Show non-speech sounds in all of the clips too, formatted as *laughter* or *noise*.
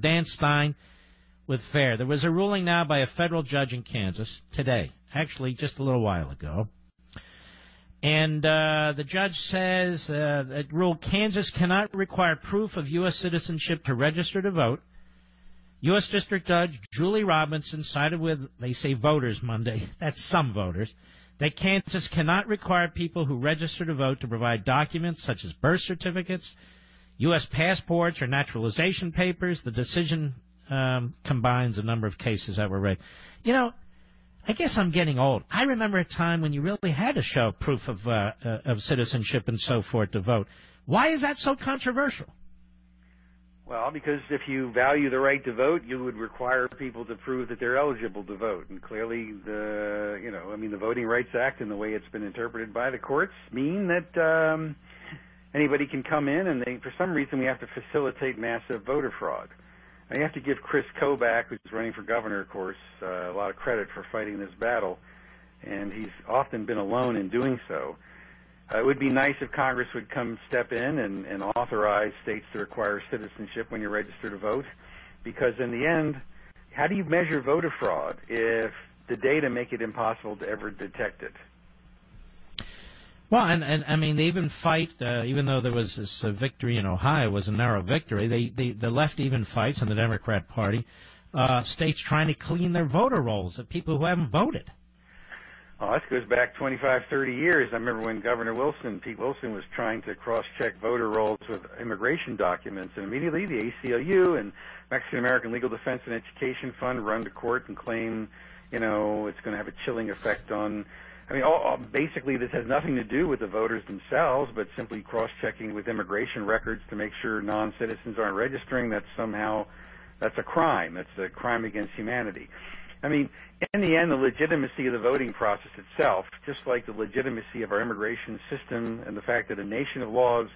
Dan Stein with FAIR. There was a ruling now by a federal judge in Kansas today, actually just a little while ago. And uh, the judge says uh, that rule Kansas cannot require proof of U.S. citizenship to register to vote. U.S. District Judge Julie Robinson sided with, they say voters Monday, *laughs* that's some voters, that Kansas cannot require people who register to vote to provide documents such as birth certificates, U.S. passports, or naturalization papers. The decision um, combines a number of cases that were raised. You know, I guess I'm getting old. I remember a time when you really had to show proof of uh, uh, of citizenship and so forth to vote. Why is that so controversial? Well, because if you value the right to vote, you would require people to prove that they're eligible to vote. And clearly, the you know, I mean, the Voting Rights Act and the way it's been interpreted by the courts mean that um, anybody can come in, and they, for some reason, we have to facilitate massive voter fraud. I have to give Chris Kobach, who's running for governor, of course, uh, a lot of credit for fighting this battle, and he's often been alone in doing so. Uh, it would be nice if Congress would come step in and, and authorize states to require citizenship when you register to vote, because in the end, how do you measure voter fraud if the data make it impossible to ever detect it? Well, and, and I mean, they even fight, uh, even though there was this uh, victory in Ohio, was a narrow victory. They, they, the left even fights in the Democrat Party, uh, states trying to clean their voter rolls of people who haven't voted. Oh, this goes back 25, 30 years. I remember when Governor Wilson, Pete Wilson, was trying to cross-check voter rolls with immigration documents, and immediately the ACLU and Mexican American Legal Defense and Education Fund run to court and claim, you know, it's going to have a chilling effect on I mean, all, all, basically, this has nothing to do with the voters themselves, but simply cross-checking with immigration records to make sure non-citizens aren't registering. That's somehow that's a crime. That's a crime against humanity. I mean, in the end, the legitimacy of the voting process itself, just like the legitimacy of our immigration system and the fact that a nation of laws,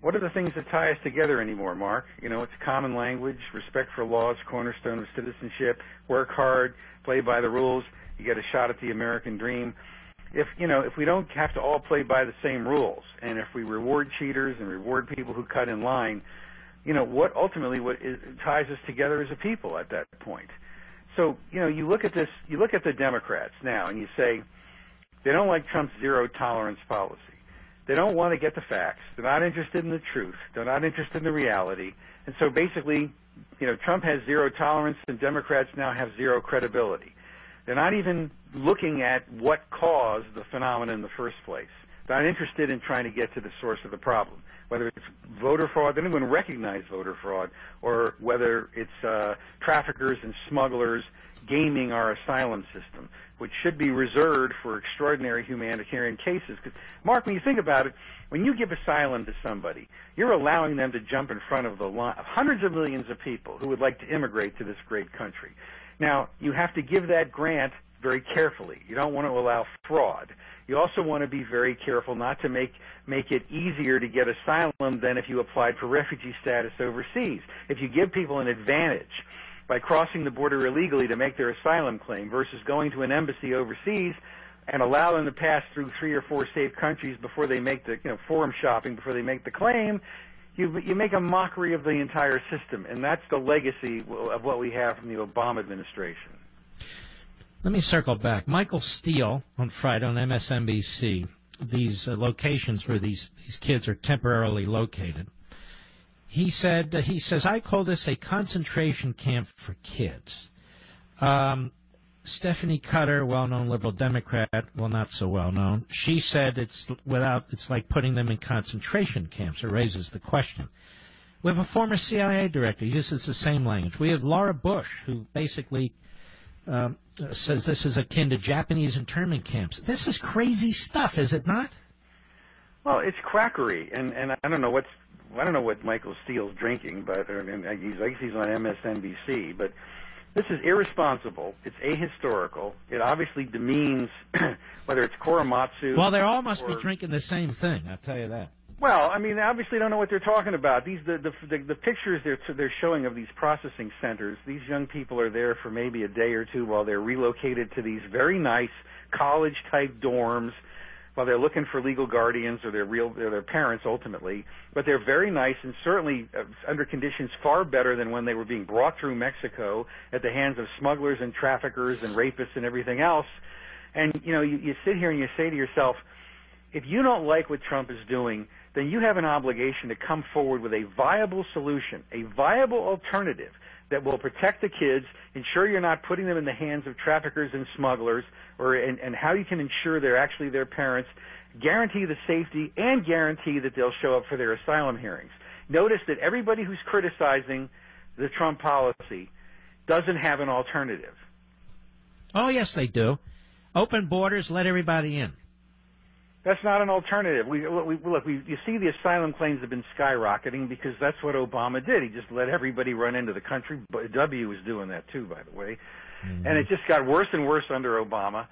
what are the things that tie us together anymore, Mark? You know, it's common language, respect for laws, cornerstone of citizenship, work hard, play by the rules, you get a shot at the American dream if you know if we don't have to all play by the same rules, and if we reward cheaters and reward people who cut in line, you know what ultimately what is, ties us together as a people at that point. So you know you look at this, you look at the Democrats now, and you say they don't like Trump's zero tolerance policy. They don't want to get the facts. They're not interested in the truth. They're not interested in the reality. And so basically, you know, Trump has zero tolerance, and Democrats now have zero credibility. They're not even looking at what caused the phenomenon in the first place. They're not interested in trying to get to the source of the problem, whether it's voter fraud. They don't even recognize voter fraud, or whether it's uh, traffickers and smugglers gaming our asylum system, which should be reserved for extraordinary humanitarian cases. Because, Mark, when you think about it, when you give asylum to somebody, you're allowing them to jump in front of the line of hundreds of millions of people who would like to immigrate to this great country. Now, you have to give that grant very carefully. You don't want to allow fraud. You also want to be very careful not to make make it easier to get asylum than if you applied for refugee status overseas. If you give people an advantage by crossing the border illegally to make their asylum claim versus going to an embassy overseas and allow them to pass through three or four safe countries before they make the you know forum shopping before they make the claim, you you make a mockery of the entire system, and that's the legacy of what we have from the Obama administration. Let me circle back. Michael Steele on Friday on MSNBC. These uh, locations where these these kids are temporarily located. He said he says I call this a concentration camp for kids. Um, Stephanie Cutter, well-known liberal Democrat, well, not so well-known, she said it's without it's like putting them in concentration camps. It raises the question. We have a former CIA director uses the same language. We have Laura Bush, who basically um, says this is akin to Japanese internment camps. This is crazy stuff, is it not? Well, it's quackery, and and I don't know what's I don't know what Michael Steele's drinking, but I mean, he's like he's on MSNBC, but this is irresponsible. It's ahistorical. It obviously demeans *clears throat* whether it's Korematsu. Well, they all must or, be drinking the same thing. I'll tell you that. Well, I mean, they obviously don't know what they're talking about. These the the the, the pictures they're they're showing of these processing centers. These young people are there for maybe a day or two while they're relocated to these very nice college type dorms while they're looking for legal guardians or their real or their parents ultimately. But they're very nice and certainly uh, under conditions far better than when they were being brought through Mexico at the hands of smugglers and traffickers and rapists and everything else. And you know, you, you sit here and you say to yourself, if you don't like what Trump is doing, then you have an obligation to come forward with a viable solution, a viable alternative that will protect the kids, ensure you're not putting them in the hands of traffickers and smugglers, or and, and how you can ensure they're actually their parents, guarantee the safety, and guarantee that they'll show up for their asylum hearings. Notice that everybody who's criticizing the Trump policy doesn't have an alternative. Oh, yes, they do. Open borders, let everybody in. That's not an alternative. We, we look. We, you see, the asylum claims have been skyrocketing because that's what Obama did. He just let everybody run into the country. W was doing that too, by the way, mm-hmm. and it just got worse and worse under Obama.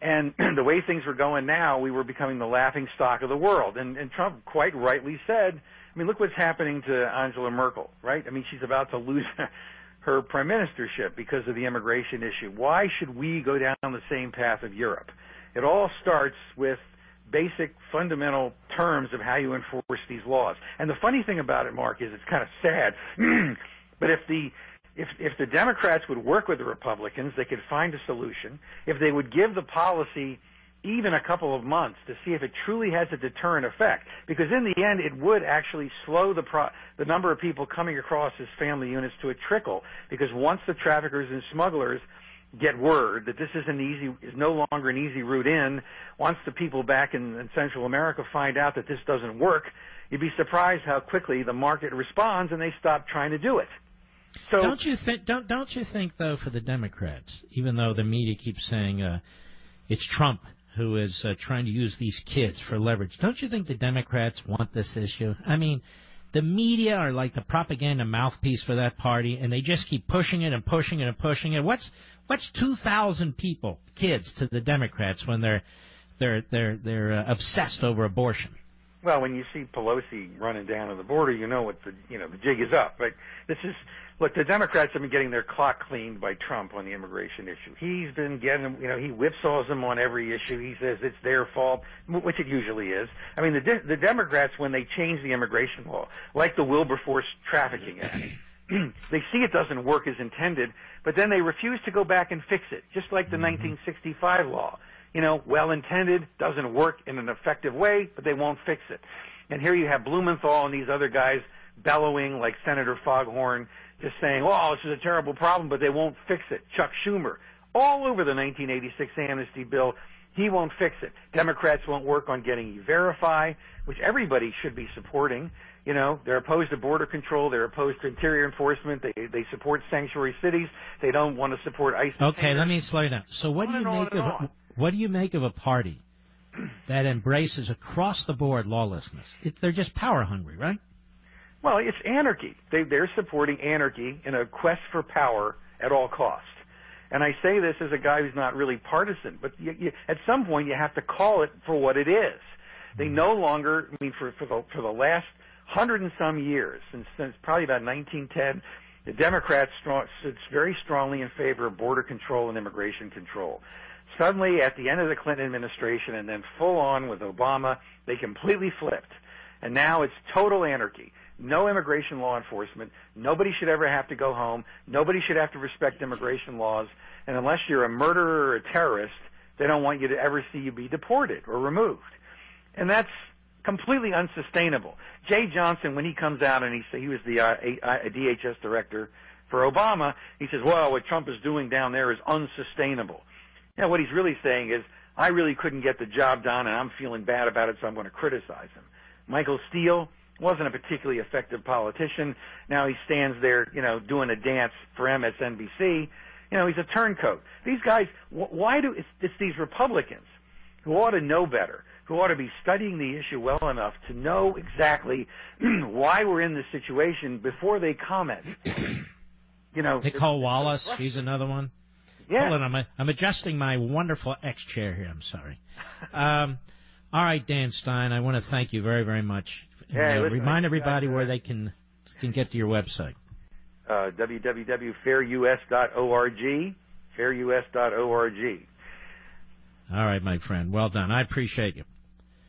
And *clears throat* the way things were going now, we were becoming the laughing stock of the world. And, and Trump quite rightly said, I mean, look what's happening to Angela Merkel, right? I mean, she's about to lose *laughs* her prime ministership because of the immigration issue. Why should we go down the same path of Europe? It all starts with basic fundamental terms of how you enforce these laws. And the funny thing about it, Mark, is it's kind of sad. *clears throat* but if the if if the Democrats would work with the Republicans, they could find a solution. If they would give the policy even a couple of months to see if it truly has a deterrent effect, because in the end it would actually slow the pro- the number of people coming across as family units to a trickle. Because once the traffickers and smugglers get word that this is an easy is no longer an easy route in. Once the people back in, in Central America find out that this doesn't work, you'd be surprised how quickly the market responds and they stop trying to do it. So don't you think? Don't don't you think though for the Democrats, even though the media keeps saying uh, it's Trump who is uh, trying to use these kids for leverage, don't you think the Democrats want this issue? I mean, the media are like the propaganda mouthpiece for that party, and they just keep pushing it and pushing it and pushing it. What's what's two thousand people, kids, to the Democrats when they're they're they're they're uh, obsessed over abortion? Well, when you see Pelosi running down to the border, you know what the you know the jig is up. But this is look, the Democrats have been getting their clock cleaned by Trump on the immigration issue. He's been getting you know he whipsaws them on every issue. He says it's their fault, which it usually is. I mean, the the Democrats when they change the immigration law, like the Wilberforce Trafficking Act. *clears throat* they see it doesn't work as intended, but then they refuse to go back and fix it, just like the mm-hmm. 1965 law you know, well intended, doesn't work in an effective way, but they won't fix it. And here you have Blumenthal and these other guys bellowing like Senator Foghorn, just saying, oh, this is a terrible problem, but they won't fix it. Chuck Schumer, all over the 1986 amnesty bill, he won't fix it. Democrats won't work on getting E-Verify, which everybody should be supporting. You know, they're opposed to border control. They're opposed to interior enforcement. They they support sanctuary cities. They don't want to support ICE. Okay, let me slow you down. So what do you make of what do you make of a party that embraces across the board lawlessness? It, they're just power hungry, right? Well, it's anarchy. They, they're supporting anarchy in a quest for power at all costs. And I say this as a guy who's not really partisan, but you, you, at some point you have to call it for what it is. They mm-hmm. no longer, I mean, for, for the for the last hundred and some years, since, since probably about 1910, the Democrats strong, stood very strongly in favor of border control and immigration control. Suddenly, at the end of the Clinton administration and then full on with Obama, they completely flipped. And now it's total anarchy. No immigration law enforcement. Nobody should ever have to go home. Nobody should have to respect immigration laws. And unless you're a murderer or a terrorist, they don't want you to ever see you be deported or removed. And that's completely unsustainable. Jeh Johnson, when he comes out and he he was the uh, DHS director for Obama, he says, "Well, what Trump is doing down there is unsustainable." Yeah, what he's really saying is, I really couldn't get the job done, and I'm feeling bad about it, so I'm going to criticize him. Michael Steele wasn't a particularly effective politician. Now he stands there, you know, doing a dance for MSNBC. You know, he's a turncoat. These guys, why do it's, it's these Republicans who ought to know better, who ought to be studying the issue well enough to know exactly *clears throat* why we're in this situation before they comment. *clears throat* you know, Nicolle Wallace, she's another one. Yeah. Hold on, I'm, I'm adjusting my wonderful X chair here. I'm sorry. Um, *laughs* all right, Dan Stein, I want to thank you very, very much. Yeah, uh, remind everybody where they can can get to your website. Uh, www.fairus.org. Fairus.org. All right, my friend. Well done. I appreciate you.